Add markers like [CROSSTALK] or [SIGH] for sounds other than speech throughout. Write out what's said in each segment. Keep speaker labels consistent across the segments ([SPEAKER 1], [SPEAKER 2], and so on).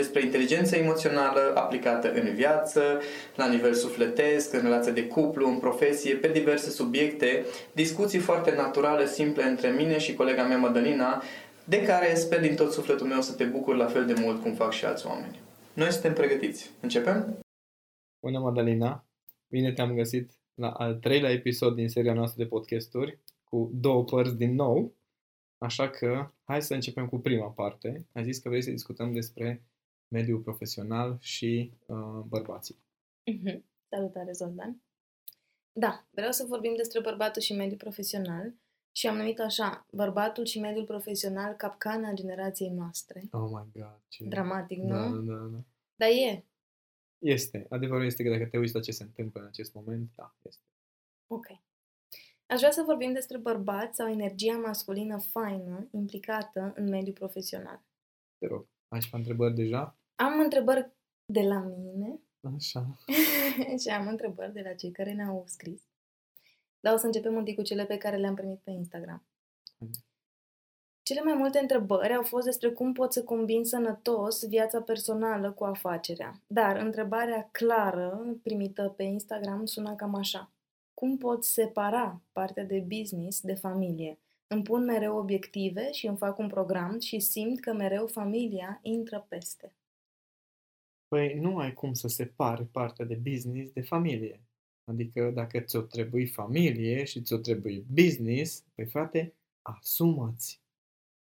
[SPEAKER 1] despre inteligența emoțională aplicată în viață, la nivel sufletesc, în relație de cuplu, în profesie, pe diverse subiecte, discuții foarte naturale, simple între mine și colega mea Madalina, de care sper din tot sufletul meu să te bucur la fel de mult cum fac și alți oameni. Noi suntem pregătiți. Începem?
[SPEAKER 2] Bună, Madalina! Bine te-am găsit la al treilea episod din seria noastră de podcasturi, cu două părți din nou. Așa că, hai să începem cu prima parte. Ai zis că vrei să discutăm despre mediul profesional și uh, bărbații.
[SPEAKER 3] Mm-hmm. Salutare, Zoltan! Da, vreau să vorbim despre bărbatul și mediul profesional și am numit așa, bărbatul și mediul profesional capcana generației noastre.
[SPEAKER 2] Oh my god, ce...
[SPEAKER 3] Dramatic, nu?
[SPEAKER 2] Da, da, da.
[SPEAKER 3] Dar e.
[SPEAKER 2] Este. Adevărul este că dacă te uiți la ce se întâmplă în acest moment, da, este.
[SPEAKER 3] Ok. Aș vrea să vorbim despre bărbați sau energia masculină faină implicată în mediul profesional.
[SPEAKER 2] Te rog. Ai și întrebări deja?
[SPEAKER 3] Am întrebări de la mine.
[SPEAKER 2] Așa. [LAUGHS]
[SPEAKER 3] și am întrebări de la cei care ne-au scris. Dar o să începem un cu cele pe care le-am primit pe Instagram. Cele mai multe întrebări au fost despre cum pot să combin sănătos viața personală cu afacerea. Dar întrebarea clară primită pe Instagram suna cam așa. Cum pot separa partea de business de familie? Îmi pun mereu obiective și îmi fac un program și simt că mereu familia intră peste.
[SPEAKER 2] Păi nu ai cum să separi partea de business de familie. Adică dacă ți-o trebuie familie și ți-o trebuie business, păi frate, asumați.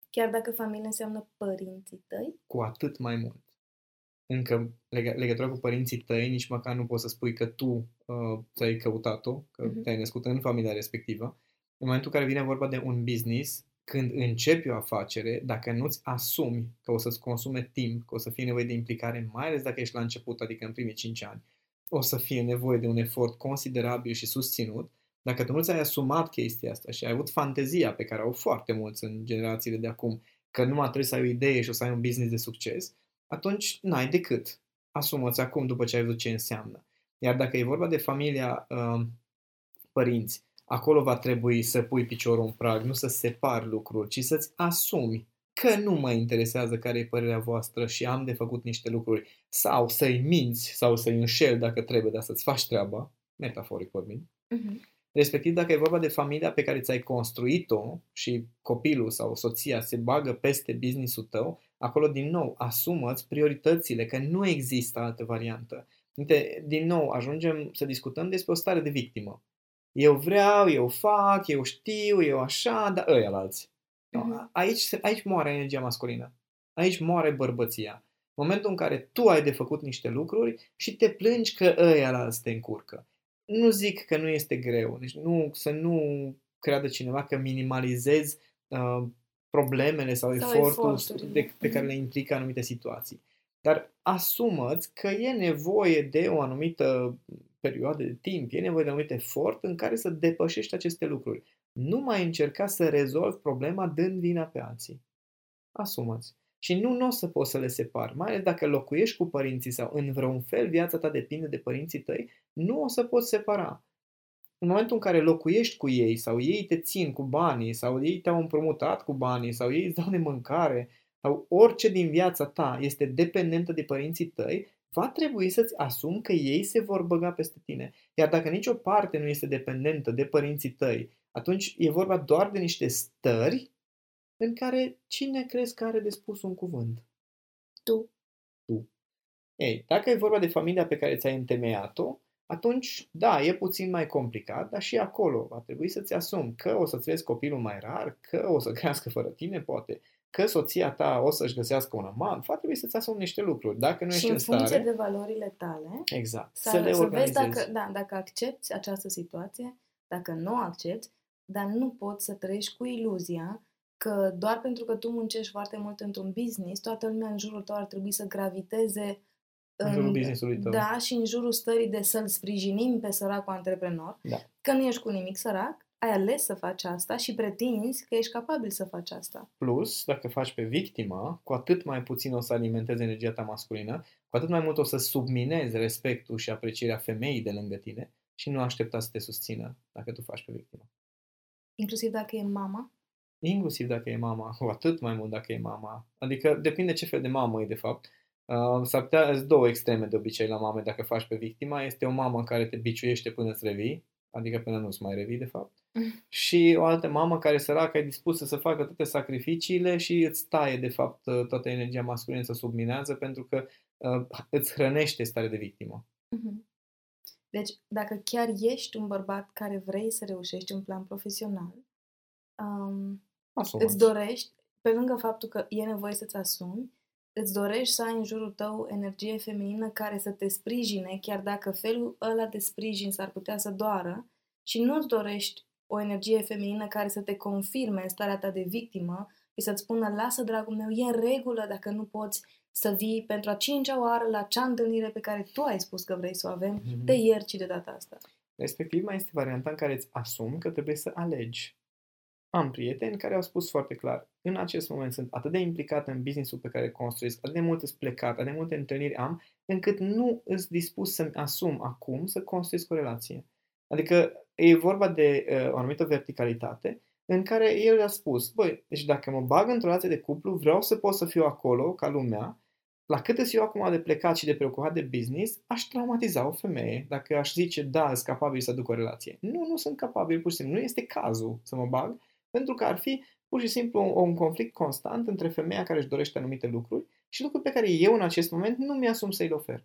[SPEAKER 3] Chiar dacă familie înseamnă părinții tăi?
[SPEAKER 2] Cu atât mai mult. Încă leg- legătura cu părinții tăi, nici măcar nu poți să spui că tu uh, ți-ai căutat-o, că uh-huh. te-ai născut în familia respectivă, în momentul în care vine vorba de un business, când începi o afacere, dacă nu-ți asumi că o să-ți consume timp, că o să fie nevoie de implicare, mai ales dacă ești la început, adică în primii 5 ani, o să fie nevoie de un efort considerabil și susținut, dacă tu nu ți-ai asumat chestia asta și ai avut fantezia pe care au foarte mulți în generațiile de acum, că numai trebuie să ai o idee și o să ai un business de succes, atunci n-ai decât. Asumă-ți acum după ce ai văzut ce înseamnă. Iar dacă e vorba de familia uh, părinți, acolo va trebui să pui piciorul în prag, nu să separi lucruri, ci să-ți asumi că nu mă interesează care e părerea voastră și am de făcut niște lucruri sau să-i minți sau să-i înșel dacă trebuie, dar să-ți faci treaba, metaforic vorbind. Uh-huh. Respectiv, dacă e vorba de familia pe care ți-ai construit-o și copilul sau soția se bagă peste businessul tău, acolo din nou asumă-ți prioritățile, că nu există altă variantă. Din nou, ajungem să discutăm despre o stare de victimă. Eu vreau, eu fac, eu știu, eu așa, dar ăia la alții. Mm-hmm. Aici, aici moare energia masculină. Aici moare bărbăția. Momentul în care tu ai de făcut niște lucruri și te plângi că ăia la alții te încurcă. Nu zic că nu este greu. Deci nu, să nu creadă cineva că minimalizezi uh, problemele sau, sau efortul de, pe care le implică anumite situații. Dar asumă-ți că e nevoie de o anumită perioade de timp, e nevoie de un anumit efort în care să depășești aceste lucruri. Nu mai încerca să rezolvi problema dând vina pe alții. Asumați. Și nu, nu o să poți să le separi, mai ales dacă locuiești cu părinții sau în vreun fel viața ta depinde de părinții tăi, nu o să poți separa. În momentul în care locuiești cu ei sau ei te țin cu banii sau ei te-au împrumutat cu banii sau ei îți dau de mâncare sau orice din viața ta este dependentă de părinții tăi, va trebui să-ți asumi că ei se vor băga peste tine. Iar dacă nicio parte nu este dependentă de părinții tăi, atunci e vorba doar de niște stări în care cine crezi că are de spus un cuvânt?
[SPEAKER 3] Tu.
[SPEAKER 2] Tu. Ei, dacă e vorba de familia pe care ți-ai întemeiat-o, atunci, da, e puțin mai complicat, dar și acolo va trebui să-ți asumi că o să-ți vezi copilul mai rar, că o să crească fără tine, poate, că soția ta o să-și găsească un amant, va trebui să-ți asumi niște lucruri. Dacă nu
[SPEAKER 3] și
[SPEAKER 2] ești
[SPEAKER 3] în
[SPEAKER 2] în stare...
[SPEAKER 3] funcție de valorile tale,
[SPEAKER 2] Exact.
[SPEAKER 3] să,
[SPEAKER 2] Să, le
[SPEAKER 3] să vezi
[SPEAKER 2] organizezi.
[SPEAKER 3] dacă, da, dacă accepti această situație, dacă nu o accepti, dar nu poți să trăiești cu iluzia că doar pentru că tu muncești foarte mult într-un business, toată lumea în jurul tău ar trebui să graviteze
[SPEAKER 2] În jurul business-ului tău.
[SPEAKER 3] Da, și în jurul stării de să-l sprijinim pe săracul antreprenor,
[SPEAKER 2] Da.
[SPEAKER 3] că nu ești cu nimic sărac, ai ales să faci asta și pretinzi că ești capabil să faci asta.
[SPEAKER 2] Plus, dacă faci pe victimă, cu atât mai puțin o să alimentezi energia ta masculină, cu atât mai mult o să subminezi respectul și aprecierea femeii de lângă tine și nu aștepta să te susțină dacă tu faci pe victimă.
[SPEAKER 3] Inclusiv dacă e mama.
[SPEAKER 2] Inclusiv dacă e mama, cu atât mai mult dacă e mama. Adică depinde ce fel de mamă e de fapt. Uh, s-ar putea, sunt două extreme de obicei la mame dacă faci pe victima. Este o mamă care te biciuiește până îți revii, adică până nu-ți mai revii de fapt. Și o altă mamă care săracă e dispusă să facă toate sacrificiile și îți taie de fapt uh, toată energia masculină să subminează pentru că uh, îți hrănește starea de victimă.
[SPEAKER 3] Mhm. Deci, dacă chiar ești un bărbat care vrei să reușești în plan profesional, um,
[SPEAKER 2] Asumați.
[SPEAKER 3] îți dorești, pe lângă faptul că e nevoie să-ți asumi, îți dorești să ai în jurul tău energie feminină care să te sprijine, chiar dacă felul ăla de sprijin s-ar putea să doară, și nu-ți dorești o energie feminină care să te confirme în starea ta de victimă și să-ți spună, lasă, dragul meu, e în regulă dacă nu poți să vii pentru a cincea oară la acea întâlnire pe care tu ai spus că vrei să o avem,
[SPEAKER 2] Mhm.
[SPEAKER 3] te ierci de data asta.
[SPEAKER 2] Respectiv mai este varianta în care îți asumi că trebuie să alegi. Am prieteni care au spus foarte clar, în acest moment sunt atât de implicat în business-ul pe care îl construiesc, atât de mult îți plecat, atât de multe întâlniri am, încât nu îți dispus să-mi asum acum să construiesc o relație. Adică e vorba de uh, o anumită verticalitate în care el a spus, băi, deci dacă mă bag într-o relație de cuplu, vreau să pot să fiu acolo, ca lumea, la cât îs eu acum de plecat și de preocupat de business, aș traumatiza o femeie dacă aș zice, da, sunt capabil să duc o relație. Nu, nu sunt capabil, pur și simplu. Nu este cazul să mă bag, pentru că ar fi pur și simplu un, un conflict constant între femeia care își dorește anumite lucruri și lucruri pe care eu în acest moment nu mi-asum să-i le ofer.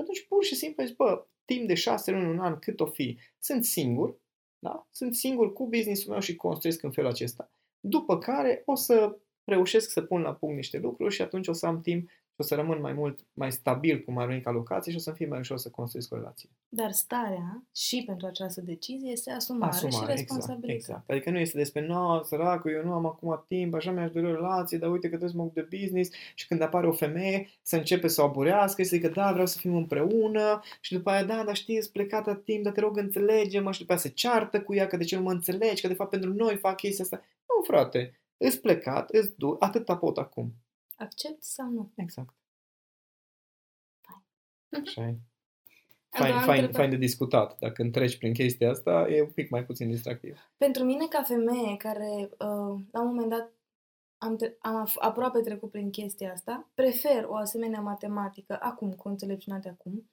[SPEAKER 2] Atunci pur și simplu zici, bă, timp de șase luni, un an, cât o fi, sunt singur, da? Sunt singur cu business-ul meu și construiesc în felul acesta. După care o să reușesc să pun la punct niște lucruri și atunci o să am timp și o să rămân mai mult, mai stabil cum ar veni ca locație și o să-mi fie mai ușor să construiesc o relație.
[SPEAKER 3] Dar starea și pentru această decizie este asumare, și
[SPEAKER 2] Asumare, exact,
[SPEAKER 3] responsabilitate.
[SPEAKER 2] exact. Adică nu este despre, nu, săracul, eu nu am acum timp, așa mi-aș dori o relație, dar uite că trebuie să mă ocup de business și când apare o femeie să începe să o aburească, să zică, da, vreau să fim împreună și după aia, da, dar știți, ești plecat la timp, dar te rog, înțelege-mă și după aia se ceartă cu ea că de ce nu mă înțelegi, că de fapt pentru noi fac chestia asta. Nu, frate, îți plecat, îți du, atâta pot acum.
[SPEAKER 3] Accept sau nu?
[SPEAKER 2] Exact.
[SPEAKER 3] Fain.
[SPEAKER 2] Așa e. [LAUGHS]
[SPEAKER 3] A
[SPEAKER 2] Fain,
[SPEAKER 3] doua
[SPEAKER 2] fain,
[SPEAKER 3] întrebare.
[SPEAKER 2] fain de discutat. Dacă întreci prin chestia asta, e un pic mai puțin distractiv.
[SPEAKER 3] Pentru mine, ca femeie care uh, la un moment dat am, tre- am af- aproape trecut prin chestia asta, prefer o asemenea matematică acum, cu înțelepciune de acum,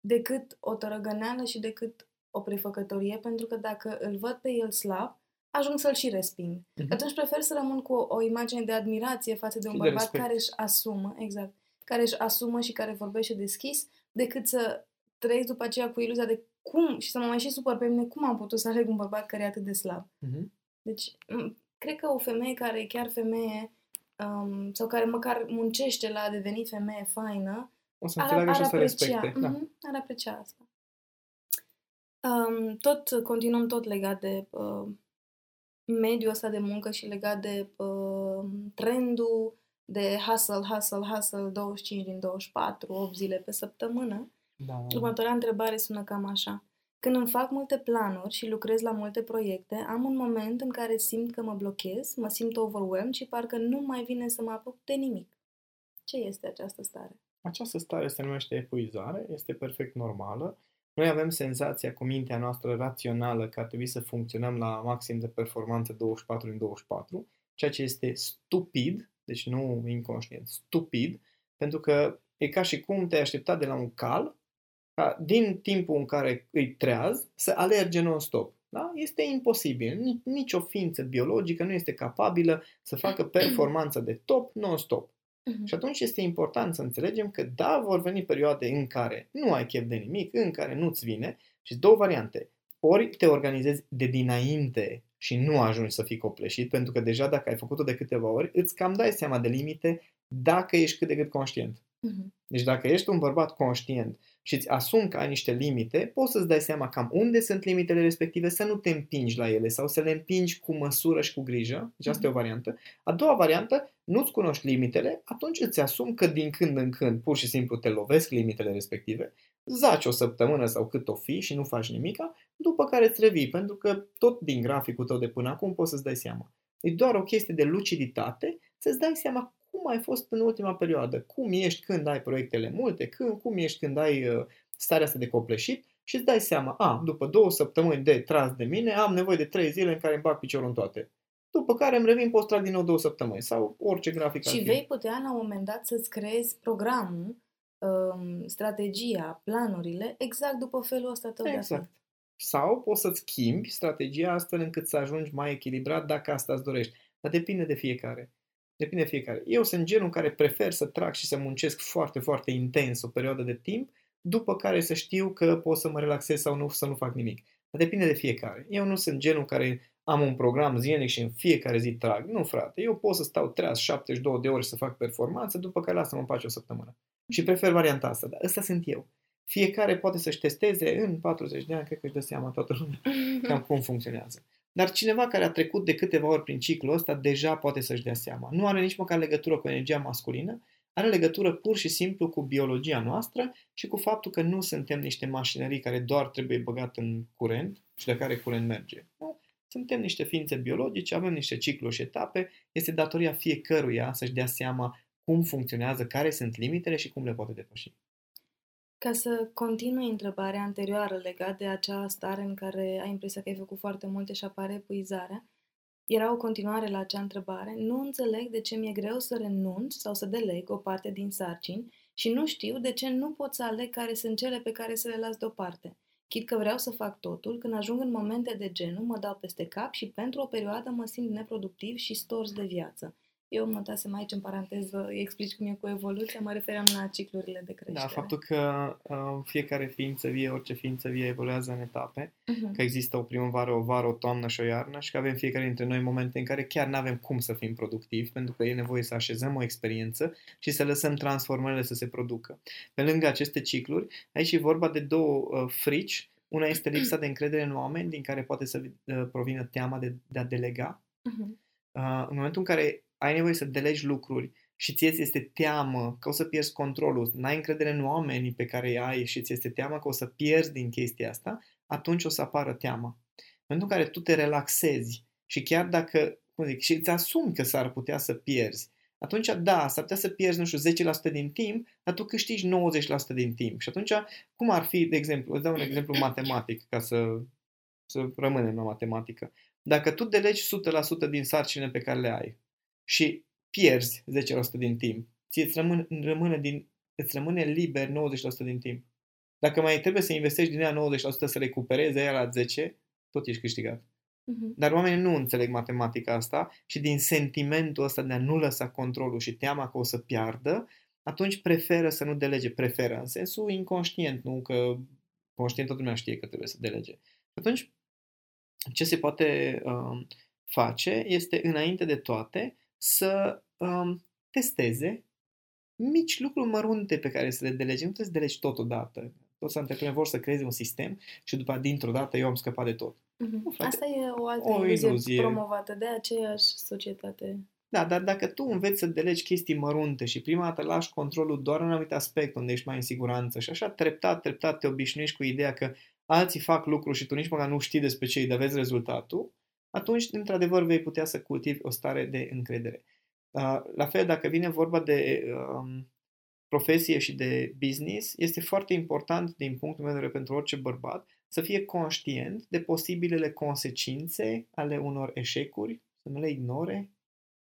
[SPEAKER 3] decât o tărăgăneală și decât o prefăcătorie, pentru că dacă îl văd pe el slab, ajung să-l și resping.
[SPEAKER 2] Mhm.
[SPEAKER 3] Atunci prefer să rămân cu o, o imagine de admirație față de un
[SPEAKER 2] Și de
[SPEAKER 3] bărbat
[SPEAKER 2] respect.
[SPEAKER 3] care își asumă, exact, care își asumă și care vorbește deschis, decât să trăiesc după aceea cu iluzia de cum, și să mă mai și supăr pe mine, cum am putut să aleg un bărbat care e atât de slab.
[SPEAKER 2] Mhm.
[SPEAKER 3] Deci, m- cred că o femeie care e chiar femeie um, sau care măcar muncește la a deveni femeie faină,
[SPEAKER 2] O să
[SPEAKER 3] ar,
[SPEAKER 2] înțeleagă
[SPEAKER 3] ar
[SPEAKER 2] și o să
[SPEAKER 3] aprecia,
[SPEAKER 2] respecte. Da.
[SPEAKER 3] mhm, ar aprecia asta. Um, tot, continuăm tot legat de uh, mediul ăsta de muncă și legat de uh, trendul de hustle, hustle, hustle, 25 din 24, 8 zile pe săptămână.
[SPEAKER 2] Da, da, da.
[SPEAKER 3] Următoarea întrebare sună cam așa. Când îmi fac multe planuri și lucrez la multe proiecte, am un moment în care simt că mă blochez, mă simt overwhelmed și parcă nu mai vine să mă apuc de nimic. Ce este această stare?
[SPEAKER 2] Această stare se numește epuizare, este perfect normală. Noi avem senzația cu mintea noastră rațională că ar trebui să funcționăm la maxim de performanță 24 din 24, ceea ce este stupid, deci nu inconștient, stupid, pentru că e ca și cum te-ai aștepta de la un cal ca din timpul în care îi treaz să alerge non-stop. Da? Este imposibil. Nici, nici o ființă biologică nu este capabilă să facă performanță de top non-stop. Și atunci este important să înțelegem că da, vor veni perioade în care nu ai chef de nimic, în care nu-ți vine Și două variante. Ori te organizezi de dinainte și nu ajungi să fii copleșit, pentru că deja dacă ai făcut-o de câteva ori, îți cam dai seama de limite dacă ești cât de cât conștient.
[SPEAKER 3] Mhm.
[SPEAKER 2] Deci dacă ești un bărbat conștient și îți asumi că ai niște limite, poți să-ți dai seama cam unde sunt limitele respective, să nu te împingi la ele sau să le împingi cu măsură și cu grijă. Deci asta e o variantă. A doua variantă, nu-ți cunoști limitele, atunci îți asumi că din când în când pur și simplu te lovesc limitele respective, zaci o săptămână sau cât o fi și nu faci nimica, după care îți revii, pentru că tot din graficul tău de până acum poți să-ți dai seama. E doar o chestie de luciditate să-ți dai seama cum ai fost în ultima perioadă, cum ești când ai proiectele multe, când, cum ești când ai uh, starea asta de copleșit și îți dai seama, a, după două săptămâni de tras de mine, am nevoie de trei zile în care îmi bag piciorul în toate. După care îmi revin, poți trag din nou două săptămâni sau orice grafic ar
[SPEAKER 3] Și
[SPEAKER 2] fi.
[SPEAKER 3] vei putea la un moment dat să-ți creezi programul, um, strategia, planurile, exact după felul ăsta tău de a fi.
[SPEAKER 2] Exact. Sau poți să-ți schimbi strategia astfel încât să ajungi mai echilibrat dacă asta îți dorești. Dar depinde de fiecare. Depinde de fiecare. Eu sunt genul care prefer să trag și să muncesc foarte, foarte intens o perioadă de timp, după care să știu că pot să mă relaxez sau nu, să nu fac nimic. Dar depinde de fiecare. Eu nu sunt genul care am un program zilnic și în fiecare zi trag. Nu, frate. Eu pot să stau treaz 72 de ore să fac performanță, după care lasă-mă în pace o săptămână. Și prefer varianta asta. Dar ăsta sunt eu. Fiecare poate să-și testeze în 40 de ani, cred că își dă seama toată lumea cam cum funcționează. Dar cineva care a trecut de câteva ori prin ciclul ăsta deja poate să-și dea seama. Nu are nici măcar legătură cu energia masculină, are legătură pur și simplu cu biologia noastră și cu faptul că nu suntem niște mașinării care doar trebuie băgat în curent și de care curent merge. Nu? Suntem niște ființe biologice, avem niște cicluri și etape, este datoria fiecăruia să-și dea seama cum funcționează, care sunt limitele și cum le poate depăși.
[SPEAKER 3] Ca să continui întrebarea anterioară legat de acea stare în care ai impresia că ai făcut foarte multe și apare epuizarea, era o continuare la acea întrebare. Nu înțeleg de ce mi-e greu să renunț sau să deleg o parte din sarcini și nu știu de ce nu pot să aleg care sunt cele pe care să le las deoparte. Chit că vreau să fac totul, când ajung în momente de genul, mă dau peste cap și pentru o perioadă mă simt neproductiv și stors de viață. Eu mă dasem aici în paranteză, îi explici cum e cu evoluția, mă refeream la ciclurile de creștere.
[SPEAKER 2] Da, faptul că uh, fiecare ființă vie, orice ființă vie evoluează în etape,
[SPEAKER 3] Mhm.
[SPEAKER 2] că există o primăvară, o vară, o toamnă și o iarnă și că avem fiecare dintre noi momente în care chiar nu avem cum să fim productivi, pentru că e nevoie să așezăm o experiență și să lăsăm transformările să se producă. Pe lângă aceste cicluri, aici e vorba de două uh, frici. Una este lipsa de încredere în oameni, din care poate să uh, provină teama de, de a delega.
[SPEAKER 3] Mhm.
[SPEAKER 2] Uh, în momentul în care ai nevoie să delegi lucruri și ție ți este teamă că o să pierzi controlul, n-ai încredere în oamenii pe care îi ai și ți este teamă că o să pierzi din chestia asta, atunci o să apară teama. În momentul în care tu te relaxezi și chiar dacă, cum zic, și îți asumi că s-ar putea să pierzi, atunci, da, s-ar putea să pierzi, nu știu, 10% din timp, dar tu câștigi 90% din timp. Și atunci, cum ar fi, de exemplu, îți dau un exemplu matematic, ca să, să rămânem la matematică. Dacă tu delegi 100% din sarcinile pe care le ai și pierzi 10% din timp, ție îți rămâne, rămâne, din, îți rămâne liber 90% din timp. Dacă mai trebuie să investești din ea 90% să recuperezi aia la 10, tot ești câștigat.
[SPEAKER 3] Mhm.
[SPEAKER 2] Dar oamenii nu înțeleg matematica asta și din sentimentul ăsta de a nu lăsa controlul și teama că o să piardă, atunci preferă să nu delege. Preferă în sensul inconștient, nu că conștient toată lumea știe că trebuie să delege. Atunci, ce se poate um, face este, înainte de toate, să um, testeze mici lucruri mărunte pe care să le delege. Nu trebuie să delegi totodată. Toți antreprenori vor să creeze un sistem și după dintr-o dată eu am scăpat de tot.
[SPEAKER 3] Mhm.
[SPEAKER 2] Nu, frate,
[SPEAKER 3] Asta e o altă
[SPEAKER 2] o
[SPEAKER 3] iluzie,
[SPEAKER 2] iluzie.
[SPEAKER 3] promovată de aceeași societate.
[SPEAKER 2] Da, dar dacă tu înveți să delegi chestii mărunte și prima dată lași controlul doar în un anumit aspect unde ești mai în siguranță și așa treptat, treptat te obișnuiești cu ideea că alții fac lucruri și tu nici măcar nu știi despre ce, dar vezi rezultatul, atunci, într-adevăr, vei putea să cultivi o stare de încredere. Uh, La fel, dacă vine vorba de um, profesie și de business, este foarte important, din punctul meu de vedere, pentru orice bărbat, să fie conștient de posibilele consecințe ale unor eșecuri, să nu le ignore.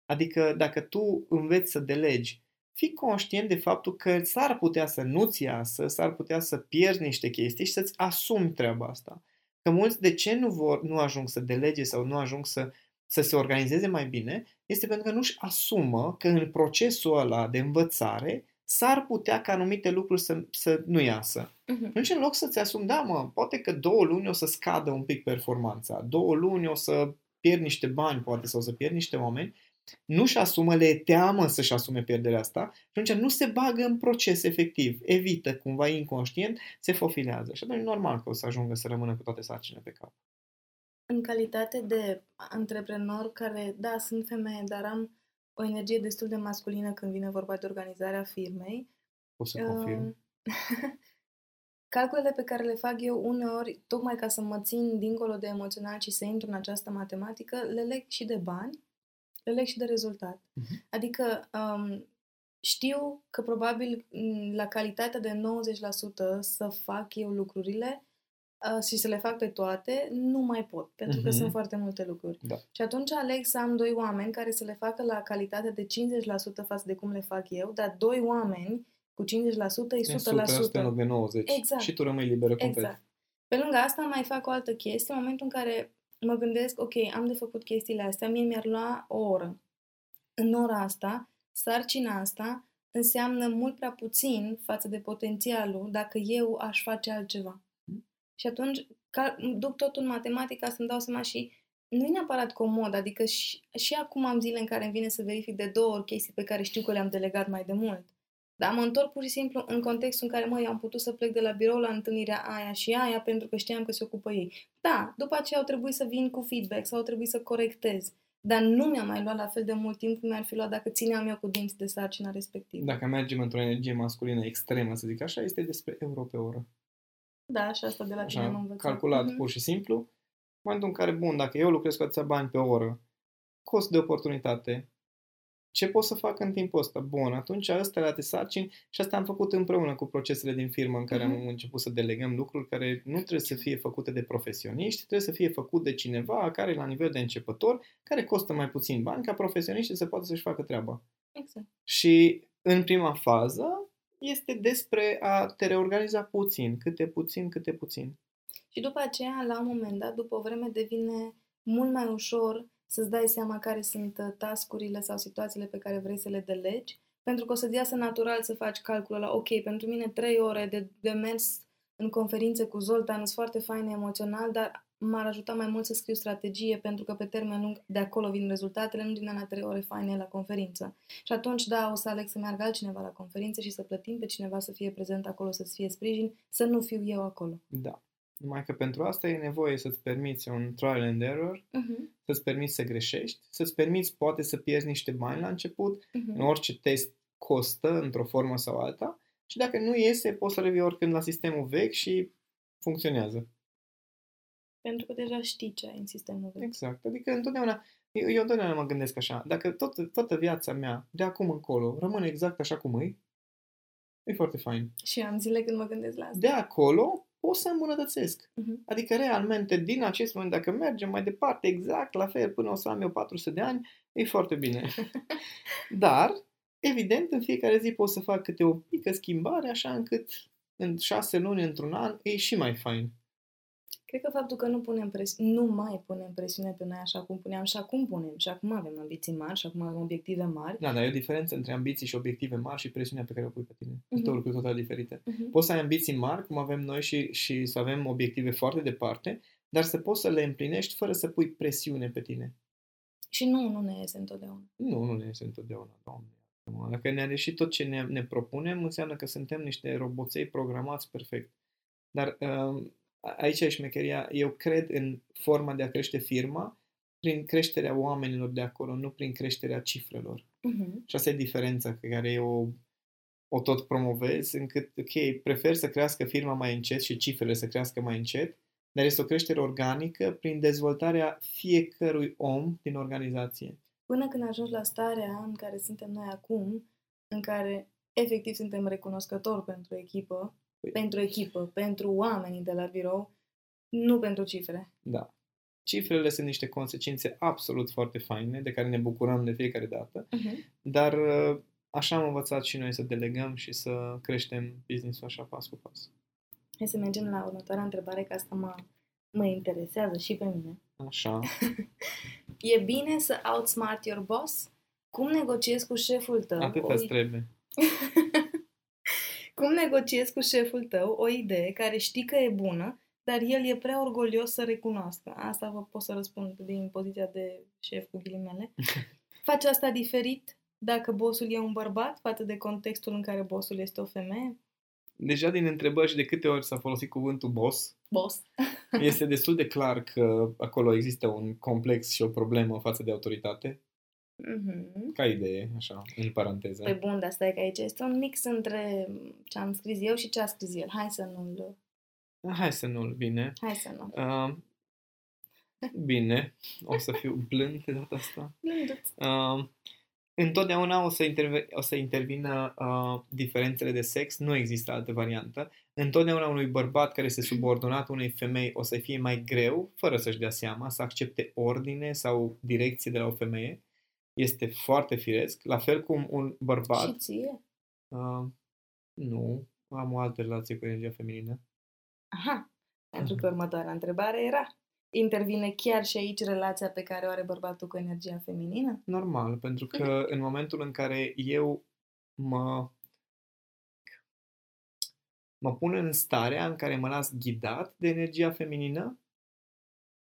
[SPEAKER 2] Adică, dacă tu înveți să delegi, fii conștient de faptul că s-ar putea să nu-ți iasă, s-ar putea să pierzi niște chestii și să-ți asumi treaba asta. Că mulți de ce nu, vor, nu ajung să delege sau nu ajung să, să se organizeze mai bine, este pentru că nu-și asumă că în procesul ăla de învățare s-ar putea ca anumite lucruri să, să nu iasă.
[SPEAKER 3] Mhm.
[SPEAKER 2] Atunci, în loc să-ți asumi, da, mă, poate că două luni o să scadă un pic performanța, două luni o să pierd niște bani, poate, sau să pierd niște oameni, nu-și asumă, le e teamă să-și asume pierderea asta și atunci nu se bagă în proces efectiv, evită cumva inconștient, se fofilează. Și atunci normal că o să ajungă să rămână cu toate sarcinile pe cap.
[SPEAKER 3] În calitate de antreprenor care, da, sunt femeie, dar am o energie destul de masculină când vine vorba de organizarea firmei,
[SPEAKER 2] Pot să confirm.
[SPEAKER 3] uh, [LAUGHS] calculele pe care le fac eu uneori, tocmai ca să mă țin dincolo de emoțional și să intru în această matematică, le leg și de bani, le leg și de rezultat.
[SPEAKER 2] Mhm.
[SPEAKER 3] Adică um, știu că probabil m, la calitatea de 90% să fac eu lucrurile uh, și să le fac pe toate, nu mai pot, pentru că
[SPEAKER 2] Mhm.
[SPEAKER 3] sunt foarte multe lucruri.
[SPEAKER 2] Da.
[SPEAKER 3] Și atunci aleg să am doi oameni care să le facă la calitate de 50% față de cum le fac eu, dar doi oameni cu 50% e 100%.
[SPEAKER 2] E 100% în loc de 90.
[SPEAKER 3] Exact.
[SPEAKER 2] Și tu rămâi liberă complet.
[SPEAKER 3] Exact. Pe lângă asta mai fac o altă chestie, în momentul în care mă gândesc, ok, am de făcut chestiile astea, mie mi-ar lua o oră. În ora asta, sarcina asta înseamnă mult prea puțin față de potențialul dacă eu aș face altceva. Și atunci ca, duc totul în matematica să-mi dau seama și nu e neapărat comod, adică și, și acum am zile în care îmi vine să verific de două ori chestii pe care știu că le-am delegat mai de mult. Dar mă întorc pur și simplu în contextul în care, măi, am putut să plec de la birou la întâlnirea aia și aia pentru că știam că se ocupă ei. Da, după aceea au trebuit să vin cu feedback sau au trebuit să corectez. Dar nu mi-a mai luat la fel de mult timp cum mi-ar fi luat dacă țineam eu cu dinți de sarcina respectivă.
[SPEAKER 2] Dacă mergem într-o energie masculină extremă, să zic așa, este despre euro pe oră.
[SPEAKER 3] Da, și asta de la tine am
[SPEAKER 2] Așa,
[SPEAKER 3] învățat.
[SPEAKER 2] calculat
[SPEAKER 3] Mhm.
[SPEAKER 2] pur și simplu. În momentul în care, bun, dacă eu lucrez cu atâția bani pe oră, cost de oportunitate, ce pot să fac în timpul ăsta? Bun, atunci ăsta le sarcini și asta am făcut împreună cu procesele din firmă în care
[SPEAKER 3] Mhm.
[SPEAKER 2] am început să delegăm lucruri care nu trebuie să fie făcute de profesioniști, trebuie să fie făcut de cineva care e la nivel de începător, care costă mai puțin bani, ca profesioniști să poată să-și facă treaba.
[SPEAKER 3] Exact.
[SPEAKER 2] Și în prima fază este despre a te reorganiza puțin, câte puțin, câte puțin.
[SPEAKER 3] Și după aceea, la un moment dat, după o vreme, devine mult mai ușor să-ți dai seama care sunt uh, tascurile sau situațiile pe care vrei să le delegi, pentru că o să-ți iasă natural să faci calculul la, ok, pentru mine trei ore de, de mers în conferințe cu Zoltan sunt foarte faine emoțional, dar m-ar ajuta mai mult să scriu strategie, pentru că pe termen lung de acolo vin rezultatele, nu din alea trei ore faine la conferință. Și atunci, da, o să aleg să meargă altcineva la conferință și să plătim pe cineva să fie prezent acolo, să-ți fie sprijin, să nu fiu eu acolo.
[SPEAKER 2] Da. Numai că pentru asta e nevoie să-ți permiți un trial and error,
[SPEAKER 3] Uh-huh.
[SPEAKER 2] să-ți permiți să greșești, să-ți permiți poate să pierzi niște bani la început,
[SPEAKER 3] Uh-huh.
[SPEAKER 2] în orice test costă într-o formă sau alta și dacă nu iese, poți să revii oricând la sistemul vechi și funcționează.
[SPEAKER 3] Pentru că deja știi ce ai în sistemul vechi.
[SPEAKER 2] Exact. Adică întotdeauna, eu, eu întotdeauna mă gândesc așa, dacă tot, toată viața mea, de acum încolo, rămâne exact așa cum e, e foarte fain.
[SPEAKER 3] Și am zile când mă gândesc la asta.
[SPEAKER 2] De acolo pot să îmbunătățesc.
[SPEAKER 3] Mhm.
[SPEAKER 2] Adică, realmente, din acest moment, dacă mergem mai departe, exact la fel, până o să am eu 400 de ani, e foarte bine. [LAUGHS] Dar, evident, în fiecare zi pot să fac câte o mică schimbare, așa încât în șase luni, într-un an, e și mai fain.
[SPEAKER 3] Cred că faptul că nu punem presi- nu mai punem presiune pe noi așa cum puneam și acum punem. Și acum avem ambiții mari și acum avem obiective mari.
[SPEAKER 2] Da, dar e o diferență între ambiții și obiective mari și presiunea pe care o pui pe tine. Sunt
[SPEAKER 3] Mhm.
[SPEAKER 2] două lucruri total diferite.
[SPEAKER 3] Uh-huh.
[SPEAKER 2] Poți să ai ambiții mari, cum avem noi, și, și să avem obiective foarte departe, dar să poți să le împlinești fără să pui presiune pe tine.
[SPEAKER 3] Și nu, nu ne iese întotdeauna.
[SPEAKER 2] Nu, nu ne este întotdeauna, Doamne. iartă-mă. Dacă ne-a ieșit tot ce ne, ne propunem, înseamnă că suntem niște roboței programați perfect. Dar um, a- aici e șmecheria. Eu cred în forma de a crește firma prin creșterea oamenilor de acolo, nu prin creșterea cifrelor.
[SPEAKER 3] Uh-huh.
[SPEAKER 2] Și asta e diferența pe care eu o tot promovez, încât, ok, prefer să crească firma mai încet și cifrele să crească mai încet, dar este o creștere organică prin dezvoltarea fiecărui om din organizație.
[SPEAKER 3] Până când ajungi la starea în care suntem noi acum, în care efectiv suntem recunoscători pentru echipă,
[SPEAKER 2] Păi-
[SPEAKER 3] pentru echipă, pentru oamenii de la birou, nu pentru cifre.
[SPEAKER 2] Da. Cifrele sunt niște consecințe absolut foarte faine, de care ne bucurăm de fiecare dată,
[SPEAKER 3] Uh-huh.
[SPEAKER 2] dar uh, așa am învățat și noi să delegăm și să creștem business-ul așa pas cu pas.
[SPEAKER 3] Hai să mergem la următoarea întrebare, că asta mă, mă interesează și pe mine.
[SPEAKER 2] Așa. [LAUGHS]
[SPEAKER 3] E bine să outsmart your boss? Cum negociezi cu șeful tău?
[SPEAKER 2] Atâta
[SPEAKER 3] O-
[SPEAKER 2] îți trebuie. [LAUGHS]
[SPEAKER 3] Cum negociezi cu șeful tău o idee care știi că e bună, dar el e prea orgolios să recunoască? Asta vă pot să răspund din poziția de șef cu ghilimele. [LAUGHS] Faci asta diferit dacă bossul e un bărbat față de contextul în care bossul este o femeie?
[SPEAKER 2] Deja din întrebări și de câte ori s-a folosit cuvântul boss,
[SPEAKER 3] Boss. [LAUGHS]
[SPEAKER 2] este destul de clar că acolo există un complex și o problemă față de autoritate.
[SPEAKER 3] Mhm.
[SPEAKER 2] Ca idee, așa, în paranteză.
[SPEAKER 3] Păi bun, dar stai că aici este un mix între ce am scris eu și ce a scris el. Hai să nu-l...
[SPEAKER 2] Hai să nu-l bine.
[SPEAKER 3] Hai să nu.
[SPEAKER 2] Uh, bine, o să fiu blând de data asta.
[SPEAKER 3] Blânduț.
[SPEAKER 2] Uh, întotdeauna o să, interve- o să intervină uh, diferențele de sex, nu există altă variantă. Întotdeauna unui bărbat care este subordonat unei femei o să fie mai greu, fără să-și dea seama, să accepte ordine sau direcție de la o femeie. Este foarte firesc. La fel cum un bărbat...
[SPEAKER 3] Și ție?
[SPEAKER 2] Uh, nu, am o altă relație cu energia feminină.
[SPEAKER 3] Aha. Pentru că următoarea întrebare era intervine chiar și aici relația pe care o are bărbatul cu energia feminină?
[SPEAKER 2] Normal, pentru că în momentul în care eu mă mă pun în starea în care mă las ghidat de energia feminină,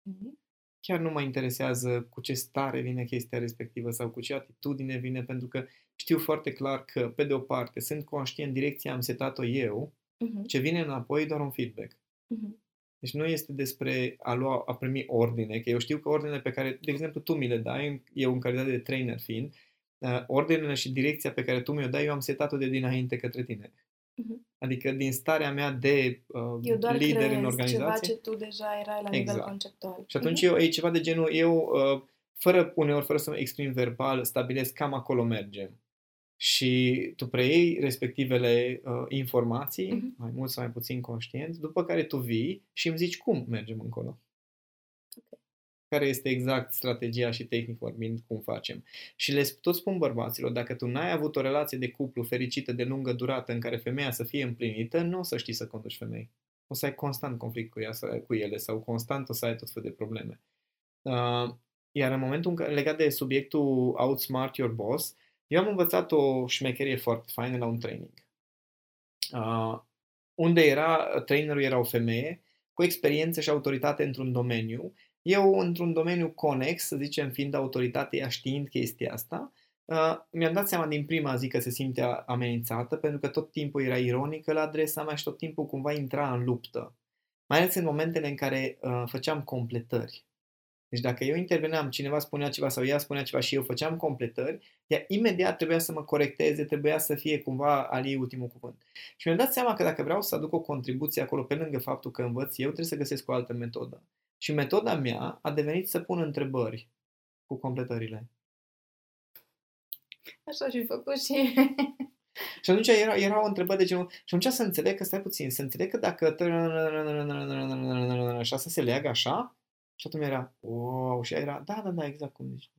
[SPEAKER 3] Mhm.
[SPEAKER 2] Chiar nu mă interesează cu ce stare vine chestia respectivă sau cu ce atitudine vine, pentru că știu foarte clar că, pe de o parte, sunt conștient direcția am setat-o eu,
[SPEAKER 3] Mhm.
[SPEAKER 2] ce vine înapoi e doar un feedback.
[SPEAKER 3] Mhm.
[SPEAKER 2] Deci nu este despre a lua, a primi ordine, că eu știu că ordinele pe care, de exemplu, tu mi le dai, eu în calitate de trainer fiind, uh, ordinele și direcția pe care tu mi-o dai, eu am setat-o de dinainte către tine.
[SPEAKER 3] Mhm.
[SPEAKER 2] Adică din starea mea de uh,
[SPEAKER 3] Eu doar
[SPEAKER 2] lider
[SPEAKER 3] crezi
[SPEAKER 2] în
[SPEAKER 3] ceva
[SPEAKER 2] organizație.
[SPEAKER 3] ce tu deja erai la nivel
[SPEAKER 2] Exact.
[SPEAKER 3] conceptual.
[SPEAKER 2] Și atunci
[SPEAKER 3] Mhm.
[SPEAKER 2] eu, e ceva de genul, eu, uh, fără, uneori, fără să mă exprim verbal, stabilesc cam acolo mergem. Și tu preiei respectivele uh, informații,
[SPEAKER 3] Mhm.
[SPEAKER 2] mai mult sau mai puțin conștient, după care tu vii și îmi zici cum mergem încolo. Care este exact strategia și tehnic vorbind cum facem. Și le tot spun bărbaților, dacă tu n-ai avut o relație de cuplu fericită de lungă durată în care femeia să fie împlinită, nu o să știi să conduci femei. O să ai constant conflict cu, ea, sau- cu ele sau constant o să ai tot fel de probleme. Uh, iar în momentul în care, legat de subiectul Outsmart Your Boss, eu am învățat o șmecherie foarte faină la un training. Uh, unde era, trainerul era o femeie cu experiență și autoritate într-un domeniu. Eu, într-un domeniu conex, să zicem, fiind autoritate, ea știind chestia asta, uh, mi-am dat seama din prima zi că se simte a- amenințată, pentru că tot timpul era ironică la adresa mea și tot timpul cumva intra în luptă. Mai ales în momentele în care uh, făceam completări. Deci dacă eu interveneam, cineva spunea ceva sau ea spunea ceva și eu făceam completări, ea imediat trebuia să mă corecteze, trebuia să fie cumva al ei ultimul cuvânt. Și mi-am dat seama că dacă vreau să aduc o contribuție acolo, pe lângă faptul că învăț eu, trebuie să găsesc o altă metodă. Și metoda mea a devenit să pun întrebări cu completările.
[SPEAKER 3] Așa și făcut și...
[SPEAKER 2] Și atunci era, era o întrebare de genul, și atunci să înțeleg că, stai puțin, să înțeleg că dacă așa să se leagă așa, și atunci era, wow, și ea era, da, da, da, exact cum zici.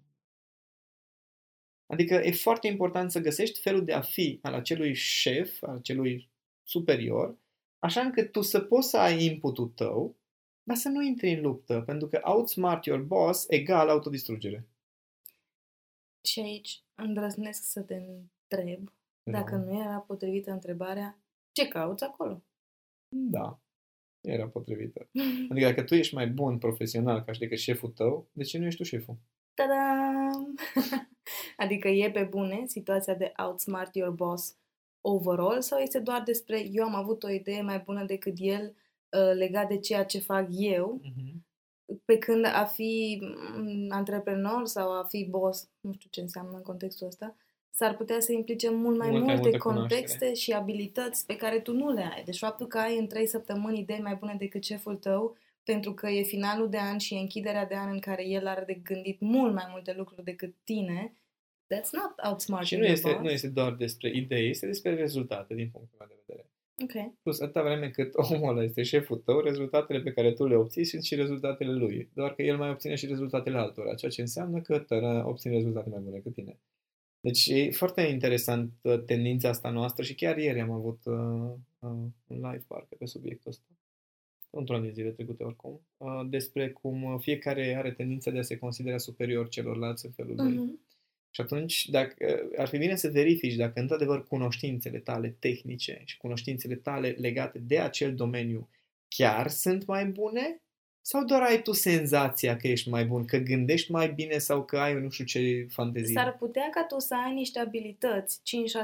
[SPEAKER 2] Adică e foarte important să găsești felul de a fi al acelui șef, al acelui superior, așa încât tu să poți să ai inputul tău, dar să nu intri în luptă, pentru că outsmart your boss egal autodistrugere.
[SPEAKER 3] Și aici îndrăznesc să te întreb dacă nu era potrivită întrebarea ce cauți acolo?
[SPEAKER 2] Da, era potrivită. [LAUGHS] Adică dacă tu ești mai bun profesional ca și decât șeful tău, de ce nu ești tu șeful?
[SPEAKER 3] Ta-dam! [LAUGHS] adică e pe bune situația de outsmart your boss overall sau este doar despre eu am avut o idee mai bună decât el uh, legat de ceea ce fac eu, pe când a fi mm, antreprenor sau a fi boss, nu știu ce înseamnă în contextul ăsta, s-ar putea să implice mult mai
[SPEAKER 2] Mult mai
[SPEAKER 3] multe
[SPEAKER 2] multă
[SPEAKER 3] contexte
[SPEAKER 2] cunoaștere.
[SPEAKER 3] și abilități pe care tu nu le ai. Deci faptul că ai în trei săptămâni idei mai bune decât șeful tău, pentru că e finalul de an și e închiderea de an în care el are de gândit mult mai multe lucruri decât tine, that's not outsmarting
[SPEAKER 2] Și nu
[SPEAKER 3] your
[SPEAKER 2] este,
[SPEAKER 3] boss.
[SPEAKER 2] nu este doar despre idei, este despre rezultate din punctul meu de vedere.
[SPEAKER 3] Ok.
[SPEAKER 2] Plus, atâta vreme cât omul ăla este șeful tău, rezultatele pe care tu le obții sunt și rezultatele lui. Doar că el mai obține și rezultatele altora, ceea ce înseamnă că tără obține rezultate mai bune decât tine. Deci e foarte interesant uh, tendința asta noastră și chiar ieri am avut uh, uh, un live parcă pe subiectul ăsta. Într-una din zile trecute oricum, uh, despre cum uh, fiecare are tendința de a se considera superior celorlalți în felul lui.
[SPEAKER 3] Mhm.
[SPEAKER 2] Și atunci dacă, ar fi bine să verifici dacă într-adevăr cunoștințele tale tehnice și cunoștințele tale legate de acel domeniu chiar sunt mai bune sau doar ai tu senzația că ești mai bun, că gândești mai bine sau că ai nu știu ce fantezie?
[SPEAKER 3] S-ar putea ca tu să ai niște abilități, 5-6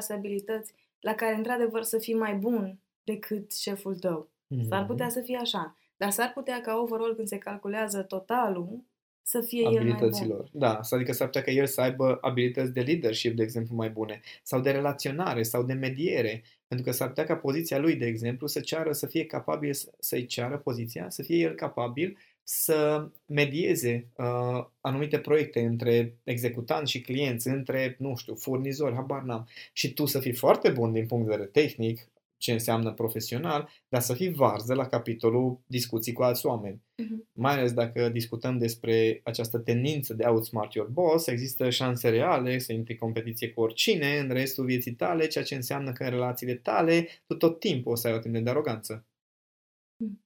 [SPEAKER 3] abilități, la care într-adevăr să fii mai bun decât șeful tău. Mm-hmm. S-ar putea să fie așa. Dar s-ar putea ca overall când se calculează totalul să fie el mai bun.
[SPEAKER 2] Da, adică s-ar putea ca el să aibă abilități de leadership, de exemplu, mai bune, sau de relaționare, sau de mediere, pentru că s-ar putea ca poziția lui, de exemplu, să ceară, să fie capabil să-i ceară poziția, să fie el capabil să medieze uh, anumite proiecte între executanți și clienți, între, nu știu, furnizori, habar n-am, și tu să fii foarte bun din punct de vedere tehnic, ce înseamnă profesional, dar să fii varză la capitolul discuții cu alți oameni. Uh-huh. Mai ales dacă discutăm despre această tendință de outsmart your boss, există șanse reale să intri în competiție cu oricine în restul vieții tale, ceea ce înseamnă că în relațiile tale tu tot timpul o să ai o tendință de aroganță.
[SPEAKER 3] Hmm.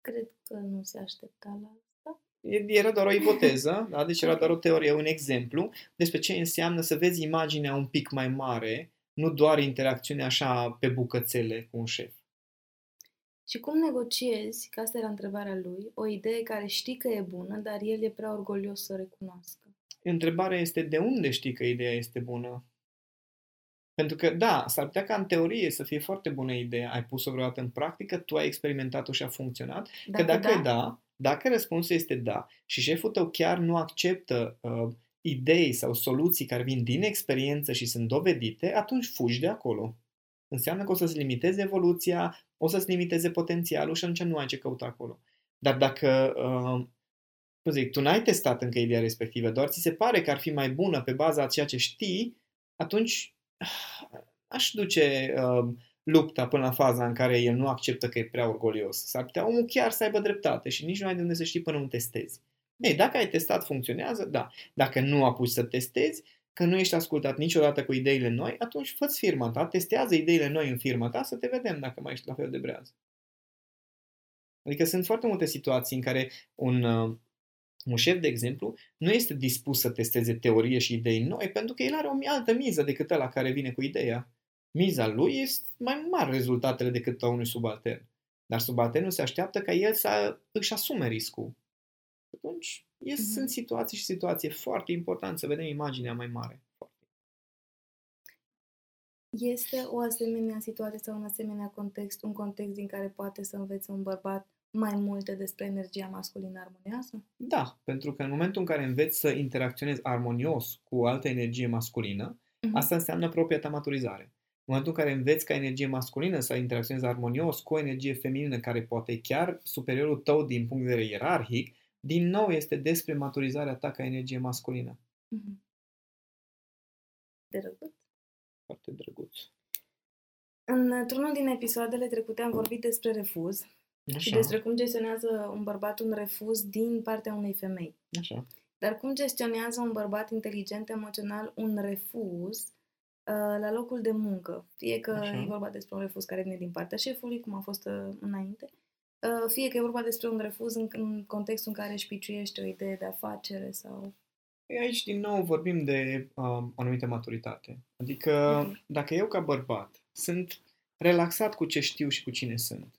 [SPEAKER 3] Cred că nu se aștepta la asta.
[SPEAKER 2] Era doar o ipoteză, da? deci era doar o teorie, un exemplu despre ce înseamnă să vezi imaginea un pic mai mare nu doar interacțiune așa pe bucățele cu un șef.
[SPEAKER 3] Și cum negociezi, că asta era întrebarea lui, o idee care știi că e bună, dar el e prea orgolios să o recunoască?
[SPEAKER 2] Întrebarea este de unde știi că ideea este bună? Pentru că, da, s-ar putea ca în teorie să fie foarte bună ideea, ai pus-o vreodată în practică, tu ai experimentat-o și a funcționat, dacă că dacă da, da dacă răspunsul este da și șeful tău chiar nu acceptă uh, idei sau soluții care vin din experiență și sunt dovedite, atunci fugi de acolo. Înseamnă că o să-ți limiteze evoluția, o să-ți limiteze potențialul și atunci nu ai ce căuta acolo. Dar dacă, uh, cum zic, tu n-ai testat încă ideea respectivă, doar ți se pare că ar fi mai bună pe baza a ceea ce știi, atunci uh, [SIGHS] aș duce uh, lupta până la faza în care el nu acceptă că e prea orgolios. S-ar putea omul chiar să aibă dreptate și nici nu ai de unde să știi până nu testezi. Ei, dacă ai testat, funcționează, da. Dacă nu apuci să testezi, că nu ești ascultat niciodată cu ideile noi, atunci fă firma ta, testează ideile noi în firma ta să te vedem dacă mai ești la fel de breaz. Adică sunt foarte multe situații în care un, uh, un șef, de exemplu, nu este dispus să testeze teorie și idei noi pentru că el are o altă miză decât ăla care vine cu ideea. Miza lui este mai mari rezultatele decât a unui subaltern. Dar subalternul se așteaptă ca el să își asume riscul atunci e, mm-hmm. sunt situații și situații foarte important să vedem imaginea mai mare.
[SPEAKER 3] Este o asemenea situație sau un asemenea context, un context din care poate să înveți un bărbat mai multe despre energia masculină armonioasă?
[SPEAKER 2] Da, pentru că în momentul în care înveți să interacționezi armonios cu o altă energie masculină, uh-huh. asta înseamnă propria ta maturizare. În momentul în care înveți ca energie masculină să interacționezi armonios cu o energie feminină care poate chiar superiorul tău din punct de vedere ierarhic, din nou este despre maturizarea ta ca energie masculină. Mm-hmm.
[SPEAKER 3] Drăguț.
[SPEAKER 2] Foarte drăguț.
[SPEAKER 3] Într-unul din episoadele trecute am vorbit despre refuz Așa. și despre cum gestionează un bărbat un refuz din partea unei femei.
[SPEAKER 2] Așa.
[SPEAKER 3] Dar cum gestionează un bărbat inteligent emoțional un refuz uh, la locul de muncă? Fie că Așa. e vorba despre un refuz care vine din partea șefului, cum a fost uh, înainte, Uh, fie că e vorba despre un refuz în, în contextul în care își piciuiește o idee de afacere sau...
[SPEAKER 2] Aici, din nou, vorbim de uh, o anumită maturitate. Adică, mm-hmm. dacă eu, ca bărbat, sunt relaxat cu ce știu și cu cine sunt,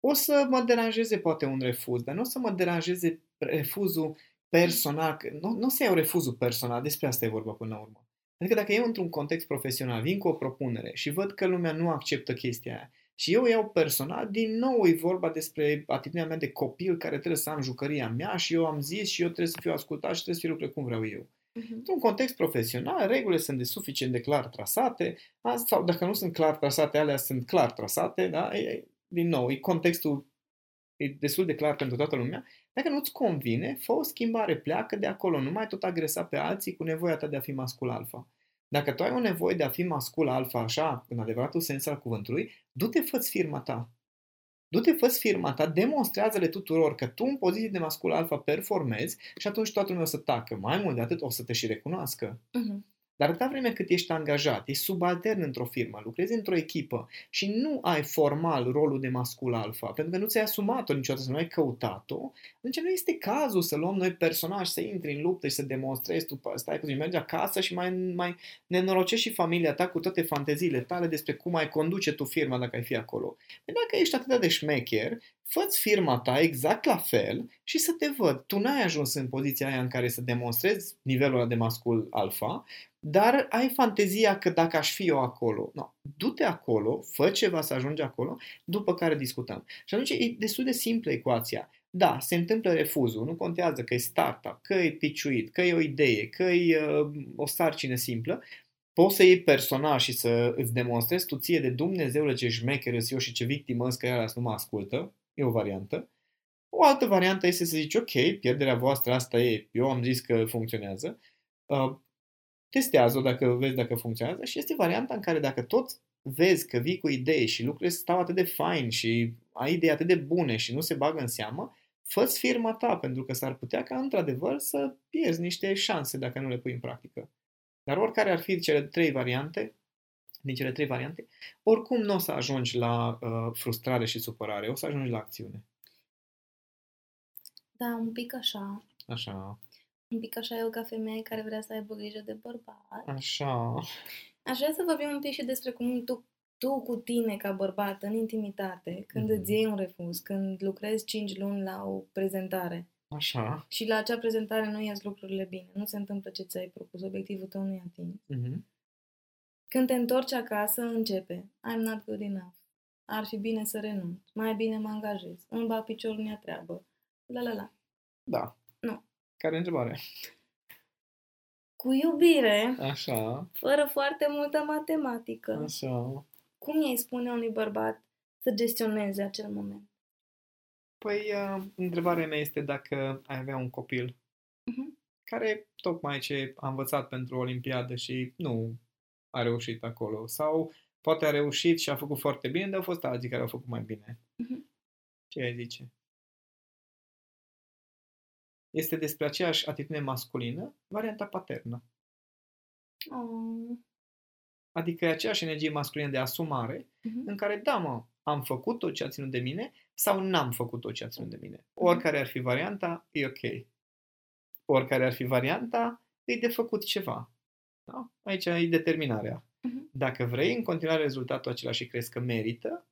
[SPEAKER 2] o să mă deranjeze poate un refuz, dar nu o să mă deranjeze refuzul personal. Nu, nu o să iau refuzul personal, despre asta e vorba până la urmă. Adică dacă eu într-un context profesional vin cu o propunere și văd că lumea nu acceptă chestia aia și eu iau personal, din nou e vorba despre atitudinea mea de copil care trebuie să am jucăria mea și eu am zis și eu trebuie să fiu ascultat și trebuie să fie lucruri cum vreau eu. Uh-huh. Într-un context profesional, regulile sunt de suficient de clar trasate, sau dacă nu sunt clar trasate, alea sunt clar trasate, da? E, din nou, e contextul e destul de clar pentru toată lumea. Dacă nu-ți convine, fă o schimbare, pleacă de acolo, nu mai tot agresa pe alții cu nevoia ta de a fi mascul alfa. Dacă tu ai o nevoie de a fi mascul alfa așa, în adevăratul sens al cuvântului, du-te, fă firma ta. Du-te, fă firma ta, demonstrează-le tuturor că tu în poziție de mascul alfa performezi și atunci toată lumea o să tacă. Mai mult de atât, o să te și recunoască. Uh-huh. Dar atâta vreme cât ești angajat, ești subaltern într-o firmă, lucrezi într-o echipă și nu ai formal rolul de mascul alfa, pentru că nu ți-ai asumat-o niciodată, să nu ai căutat-o, atunci nu este cazul să luăm noi personaj, să intri în luptă și să demonstrezi, tu stai puțin, mergi acasă și mai, mai nenorocești și familia ta cu toate fanteziile tale despre cum ai conduce tu firma dacă ai fi acolo. Păi dacă ești atât de șmecher, fă-ți firma ta exact la fel și să te văd. Tu n-ai ajuns în poziția aia în care să demonstrezi nivelul de mascul alfa, dar ai fantezia că dacă aș fi eu acolo, no, du-te acolo, fă ceva să ajungi acolo, după care discutăm. Și atunci e destul de simplă ecuația. Da, se întâmplă refuzul, nu contează că e startup, că e piciuit, că e o idee, că e uh, o sarcină simplă, poți să iei personal și să îți demonstrezi tu ție de Dumnezeule ce șmecher eu și ce victimă că ea nu mă ascultă, e o variantă. O altă variantă este să zici, ok, pierderea voastră asta e, eu am zis că funcționează, uh, testează-o dacă vezi dacă funcționează și este varianta în care dacă tot vezi că vii cu idei și lucrurile stau atât de fain și ai idei atât de bune și nu se bagă în seamă, fă firma ta, pentru că s-ar putea ca într-adevăr să pierzi niște șanse dacă nu le pui în practică. Dar oricare ar fi cele trei variante, din cele trei variante, oricum nu o să ajungi la uh, frustrare și supărare, o să ajungi la acțiune.
[SPEAKER 3] Da, un pic așa.
[SPEAKER 2] Așa.
[SPEAKER 3] Un pic așa eu ca femeie care vrea să aibă grijă de bărbat.
[SPEAKER 2] Așa.
[SPEAKER 3] Aș vrea să vorbim un pic și despre cum tu, tu cu tine ca bărbat în intimitate, când mm-hmm. îți iei un refuz, când lucrezi 5 luni la o prezentare.
[SPEAKER 2] Așa.
[SPEAKER 3] Și la acea prezentare nu ies lucrurile bine. Nu se întâmplă ce ți-ai propus. Obiectivul tău nu i atins. Mm-hmm. Când te întorci acasă, începe. I'm not good enough. Ar fi bine să renunț. Mai bine mă angajez. Îmi bag piciorul în treabă. La la la.
[SPEAKER 2] Da.
[SPEAKER 3] Nu.
[SPEAKER 2] Care e întrebarea?
[SPEAKER 3] Cu iubire.
[SPEAKER 2] Așa.
[SPEAKER 3] Fără foarte multă matematică.
[SPEAKER 2] Așa.
[SPEAKER 3] Cum i-ai spune unui bărbat să gestioneze acel moment?
[SPEAKER 2] Păi, uh, întrebarea mea este dacă ai avea un copil uh-huh. care tocmai ce a învățat pentru Olimpiadă și nu a reușit acolo. Sau poate a reușit și a făcut foarte bine, dar au fost alții care au făcut mai bine. Uh-huh. Ce ai zice? Este despre aceeași atitudine masculină, varianta paternă.
[SPEAKER 3] Oh.
[SPEAKER 2] Adică e aceeași energie masculină de asumare, uh-huh. în care, da, mă, am făcut tot ce a ținut de mine sau n-am făcut tot ce a ținut de mine. Mhm. Oricare ar fi varianta, e ok. Oricare ar fi varianta, e de făcut ceva. Da? Aici e determinarea. Uh-huh. Dacă vrei în continuare rezultatul acela și crezi că merită,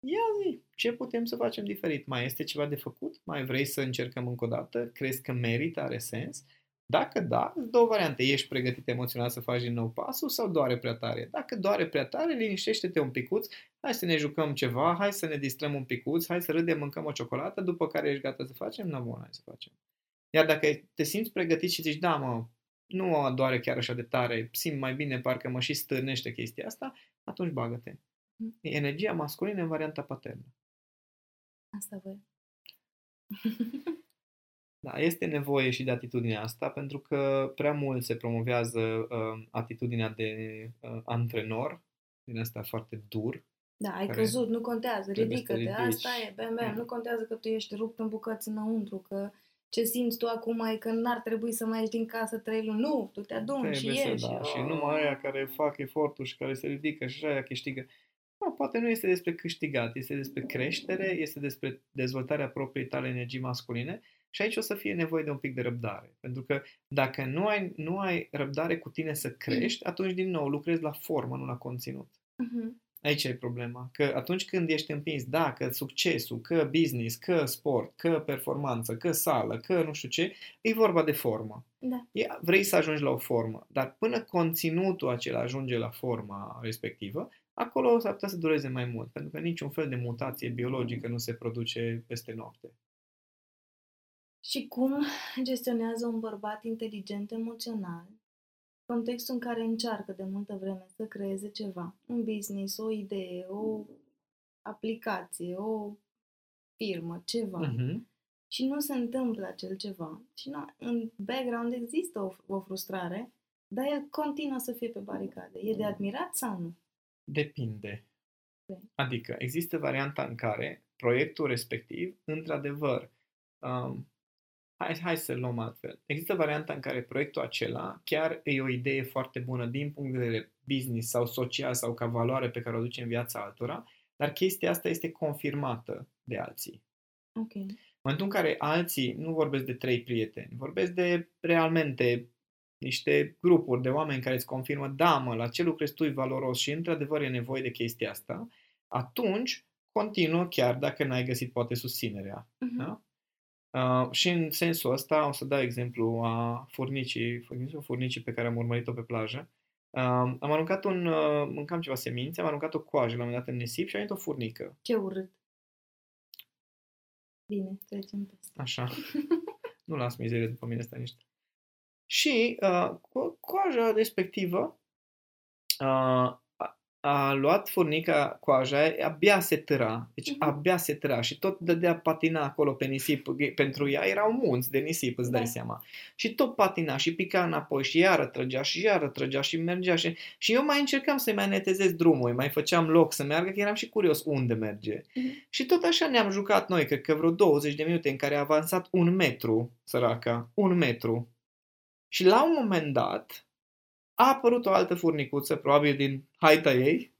[SPEAKER 2] ia zi, ce putem să facem diferit? Mai este ceva de făcut? Mai vrei să încercăm încă o dată? Crezi că merită, are sens? Dacă da, două variante. Ești pregătit emoțional să faci din nou pasul sau doare prea tare? Dacă doare prea tare, liniștește-te un picuț, hai să ne jucăm ceva, hai să ne distrăm un picuț, hai să râdem, mâncăm o ciocolată, după care ești gata să facem? Nu, bun, hai să facem. Iar dacă te simți pregătit și zici, da, mă, nu mă doare chiar așa de tare, simt mai bine, parcă mă și stârnește chestia asta, atunci bagă-te. Mm. E energia masculină în varianta paternă.
[SPEAKER 3] Asta voi.
[SPEAKER 2] Da, este nevoie și de atitudinea asta, pentru că prea mult se promovează uh, atitudinea de uh, antrenor, din asta foarte dur.
[SPEAKER 3] Da, ai căzut, nu contează, ridică-te, asta e, bam, bam, mm. nu contează că tu ești rupt în bucăți înăuntru, că ce simți tu acum e că n-ar trebui să mai ieși din casă trei luni. Nu, tu te aduni și ieși.
[SPEAKER 2] Da. Oh. Și numai aia care fac efortul și care se ridică și aia câștigă. Da, poate nu este despre câștigat, este despre creștere, este despre dezvoltarea propriei tale energii masculine și aici o să fie nevoie de un pic de răbdare. Pentru că dacă nu ai, nu ai răbdare cu tine să crești, atunci din nou lucrezi la formă, nu la conținut. Uh-huh. Aici e problema. Că atunci când ești împins, da, că succesul, că business, că sport, că performanță, că sală, că nu știu ce, e vorba de formă.
[SPEAKER 3] Da.
[SPEAKER 2] Vrei să ajungi la o formă, dar până conținutul acela ajunge la forma respectivă, acolo s-ar putea să dureze mai mult, pentru că niciun fel de mutație biologică nu se produce peste noapte.
[SPEAKER 3] Și cum gestionează un bărbat inteligent emoțional contextul în care încearcă de multă vreme să creeze ceva, un business, o idee, o aplicație, o firmă, ceva, uh-huh. și nu se întâmplă acel ceva. Și nu, în background există o, o frustrare, dar el continuă să fie pe baricade. E de admirat sau nu?
[SPEAKER 2] Depinde. Adică există varianta în care proiectul respectiv, într-adevăr, um, hai, hai să luăm altfel. Există varianta în care proiectul acela chiar e o idee foarte bună din punct de vedere business sau social sau ca valoare pe care o duce în viața altora, dar chestia asta este confirmată de alții.
[SPEAKER 3] Ok.
[SPEAKER 2] În momentul în care alții, nu vorbesc de trei prieteni, vorbesc de realmente niște grupuri de oameni care îți confirmă, da mă, la ce lucrezi tu e valoros și într-adevăr e nevoie de chestia asta, atunci continuă chiar dacă n-ai găsit poate susținerea.
[SPEAKER 3] Mhm.
[SPEAKER 2] Da? Uh, și în sensul ăsta o să dau exemplu a furnicii, furnicii, furnicii pe care am urmărit-o pe plajă. Uh, am aruncat un, uh, mâncam ceva semințe, am aruncat o coajă la un moment dat în nisip și a venit o furnică.
[SPEAKER 3] Ce urât. Bine, trecem peste.
[SPEAKER 2] Așa. [LAUGHS] nu las mizerie după mine, stai niște. Și uh, co- coaja respectivă uh, a, a luat furnica coaja, abia se târa, deci
[SPEAKER 3] Mhm.
[SPEAKER 2] abia se târa și tot dădea patina acolo pe nisip. Pentru ea erau munți de nisip, îți dai
[SPEAKER 3] Da.
[SPEAKER 2] seama. Și tot patina și pica înapoi și iară trăgea și iară trăgea și mergea. Și, și eu mai încercam să-i mai netezez drumul, îi mai făceam loc să meargă, că eram și curios unde merge.
[SPEAKER 3] Mhm.
[SPEAKER 2] Și tot așa ne-am jucat noi, cred că vreo 20 de minute în care a avansat un metru, săraca, un metru. Și la un moment dat a apărut o altă furnicuță, probabil din haita ei,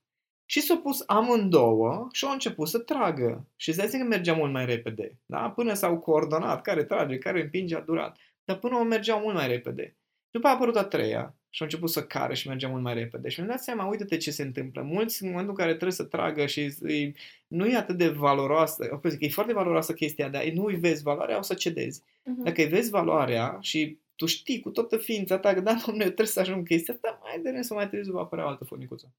[SPEAKER 2] și s-au pus amândouă și au început să tragă. Și îți dai seama că mergea mult mai repede. Da? Până s-au coordonat, care trage, care împinge, a durat. Dar până o mergeau mult mai repede. După a apărut a treia și au început să care și mergea mult mai repede. Și mi-am dat seama, uite-te ce se întâmplă. Mulți, în momentul în care trebuie să tragă și îi, nu e atât de valoroasă, o zic, e foarte valoroasă chestia, dar nu îi vezi valoarea, o să cedezi.
[SPEAKER 3] Mhm.
[SPEAKER 2] Dacă îi vezi valoarea și tu știi cu toată ființa ta că da, domnule, eu trebuie să ajung chestia asta, mai de să mai târziu va apărea o altă furnicuță.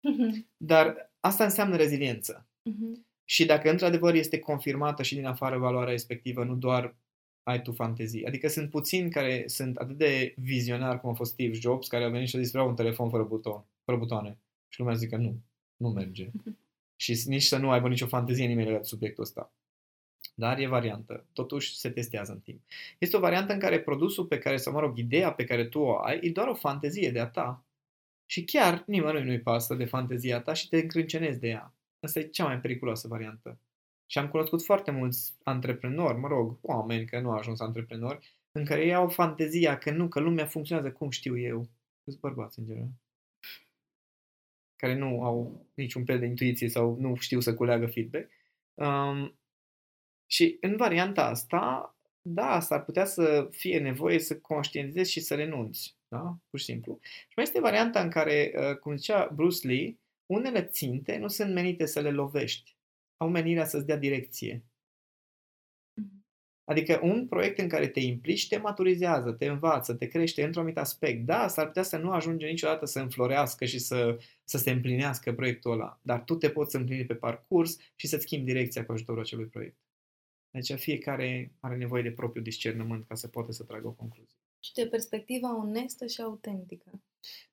[SPEAKER 3] Mhm.
[SPEAKER 2] Dar asta înseamnă reziliență.
[SPEAKER 3] Mhm.
[SPEAKER 2] Și dacă într-adevăr este confirmată și din afară valoarea respectivă, nu doar ai tu fantezii. Adică sunt puțini care sunt atât de vizionari cum a fost Steve Jobs, care a venit și a zis vreau un telefon fără, buton, fără butoane. Și lumea zice că nu, nu merge. și nici să nu aibă nicio fantezie nimeni legat de subiectul ăsta. Dar e variantă. Totuși se testează în timp. Este o variantă în care produsul pe care, sau mă rog, ideea pe care tu o ai, e doar o fantezie de a ta. Și chiar nimănui nu-i pasă de fantezia ta și te încrâncenezi de ea. Asta e cea mai periculoasă variantă. Și am cunoscut foarte mulți antreprenori, mă rog, oameni că nu au ajuns antreprenori, în care ei au fantezia că nu, că lumea funcționează cum știu eu. Sunt bărbați, în general. Care nu au niciun fel de intuiție sau nu știu să culeagă feedback. Um, și în varianta asta, da, s-ar putea să fie nevoie să conștientizezi și să renunți. Da? Pur și simplu. Și mai este varianta în care, uh, cum zicea Bruce Lee, unele ținte nu sunt menite să le lovești. Au menirea să-ți dea direcție.
[SPEAKER 3] Mhm.
[SPEAKER 2] Adică un proiect în care te implici te maturizează, te învață, te crește într-un anumit aspect. Da, s-ar putea să nu ajunge niciodată să înflorească și să, să se împlinească proiectul ăla, dar tu te poți împlini pe parcurs și să-ți schimbi direcția cu ajutorul acelui proiect. Deci fiecare are nevoie de propriul discernământ ca să poată să tragă o concluzie.
[SPEAKER 3] Și de perspectiva onestă și autentică.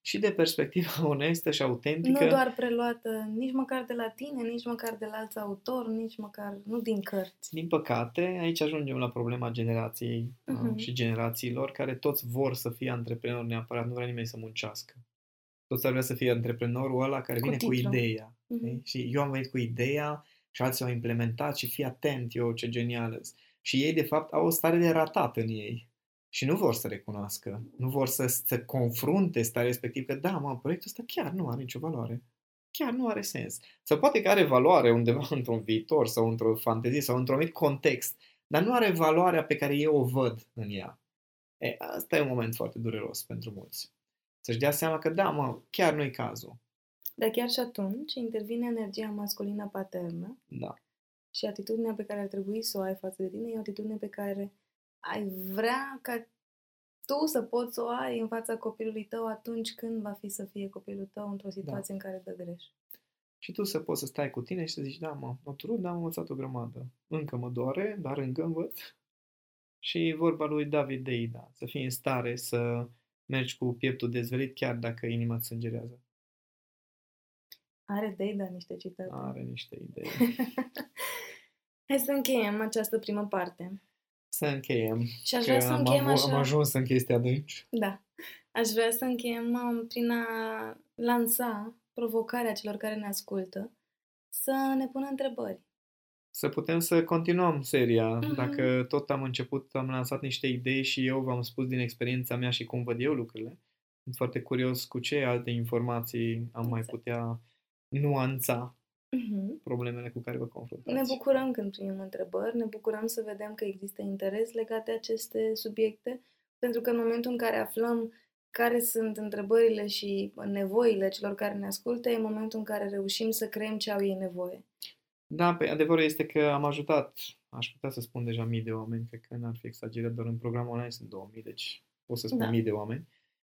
[SPEAKER 2] Și de perspectiva [LAUGHS] onestă și autentică.
[SPEAKER 3] Nu doar preluată nici măcar de la tine, nici măcar de la alți autori, nici măcar, nu din cărți.
[SPEAKER 2] Din păcate, aici ajungem la problema generației
[SPEAKER 3] Mhm.
[SPEAKER 2] uh, și generațiilor care toți vor să fie antreprenori neapărat, nu vrea nimeni să muncească. Toți ar vrea să fie antreprenorul ăla care
[SPEAKER 3] Cu
[SPEAKER 2] vine cu
[SPEAKER 3] titlu.
[SPEAKER 2] ideea.
[SPEAKER 3] Mhm.
[SPEAKER 2] știi? Și eu am venit cu ideea și alții au implementat și fii atent, eu ce genial îs. Și ei, de fapt, au o stare de ratat în ei. Și nu vor să recunoască, nu vor să se confrunte starea respectiv că da, mă, proiectul ăsta chiar nu are nicio valoare. Chiar nu are sens. Sau poate că are valoare undeva [LAUGHS] într-un viitor sau într-o fantezie sau într-un anumit context, dar nu are valoarea pe care eu o văd în ea. E, asta e un moment foarte dureros pentru mulți. Să-și dea seama că da, mă, chiar nu-i cazul.
[SPEAKER 3] Dar chiar și atunci intervine energia masculină paternă
[SPEAKER 2] Da.
[SPEAKER 3] și atitudinea pe care ar trebui să o ai față de tine e o atitudine pe care ai vrea ca tu să poți să o ai în fața copilului tău atunci când va fi să fie copilul tău într-o situație în care dă greș.
[SPEAKER 2] Și tu să poți să stai cu tine și să zici, da, mă, m-a turut, dar am învățat o grămadă. Încă mă doare, dar încă învăț. Și vorba lui David Deida, să fii în stare să mergi cu pieptul dezvelit chiar dacă inima îți sângerează.
[SPEAKER 3] Are Deida niște citate.
[SPEAKER 2] Are niște idei. [LAUGHS]
[SPEAKER 3] Hai să încheiem această primă parte.
[SPEAKER 2] Să încheiem.
[SPEAKER 3] Și aș
[SPEAKER 2] Că
[SPEAKER 3] vrea să
[SPEAKER 2] am,
[SPEAKER 3] încheiem
[SPEAKER 2] avu-
[SPEAKER 3] așa...
[SPEAKER 2] am ajuns în chestia de aici.
[SPEAKER 3] Da. Aș vrea să încheiem um, prin a lansa provocarea celor care ne ascultă să ne pună întrebări.
[SPEAKER 2] să putem să continuăm seria.
[SPEAKER 3] Mhm.
[SPEAKER 2] Dacă tot am început, am lansat niște idei și eu v-am spus din experiența mea și cum văd eu lucrurile. Sunt foarte curios cu ce alte informații am mai
[SPEAKER 3] Exact.
[SPEAKER 2] putea nuanța
[SPEAKER 3] Mhm.
[SPEAKER 2] problemele cu care vă confruntați.
[SPEAKER 3] Ne bucurăm când primim întrebări, ne bucurăm să vedem că există interes legat de aceste subiecte, pentru că în momentul în care aflăm care sunt întrebările și nevoile celor care ne ascultă, e momentul în care reușim să creăm ce au ei nevoie.
[SPEAKER 2] Da, pe adevărul este că am ajutat, aș putea să spun deja mii de oameni, cred că n-ar fi exagerat, doar în programul online sunt 2000, deci pot să spun
[SPEAKER 3] Da.
[SPEAKER 2] mii de oameni,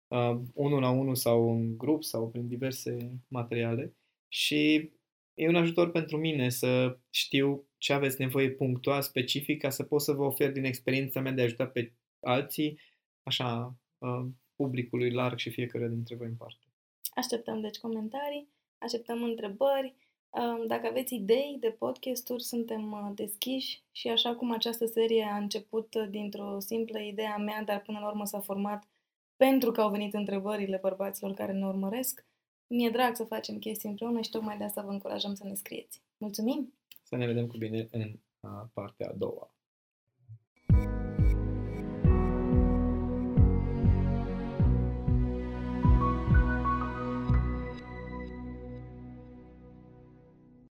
[SPEAKER 2] uh, unul la unul sau în grup sau prin diverse materiale și e un ajutor pentru mine să știu ce aveți nevoie punctual, specific, ca să pot să vă ofer din experiența mea de a ajuta pe alții, așa, uh, publicului larg și fiecare dintre voi în parte.
[SPEAKER 3] Așteptăm deci comentarii, așteptăm întrebări. Um, Dacă aveți idei de podcasturi, suntem uh, deschiși și așa cum această serie a început uh, dintr-o simplă idee a mea, dar până la urmă s-a format pentru că au venit întrebările bărbaților care ne urmăresc, mi-e drag să facem chestii împreună și tocmai de asta vă încurajăm să ne scrieți. Mulțumim!
[SPEAKER 2] Să ne vedem cu bine în uh, partea a doua.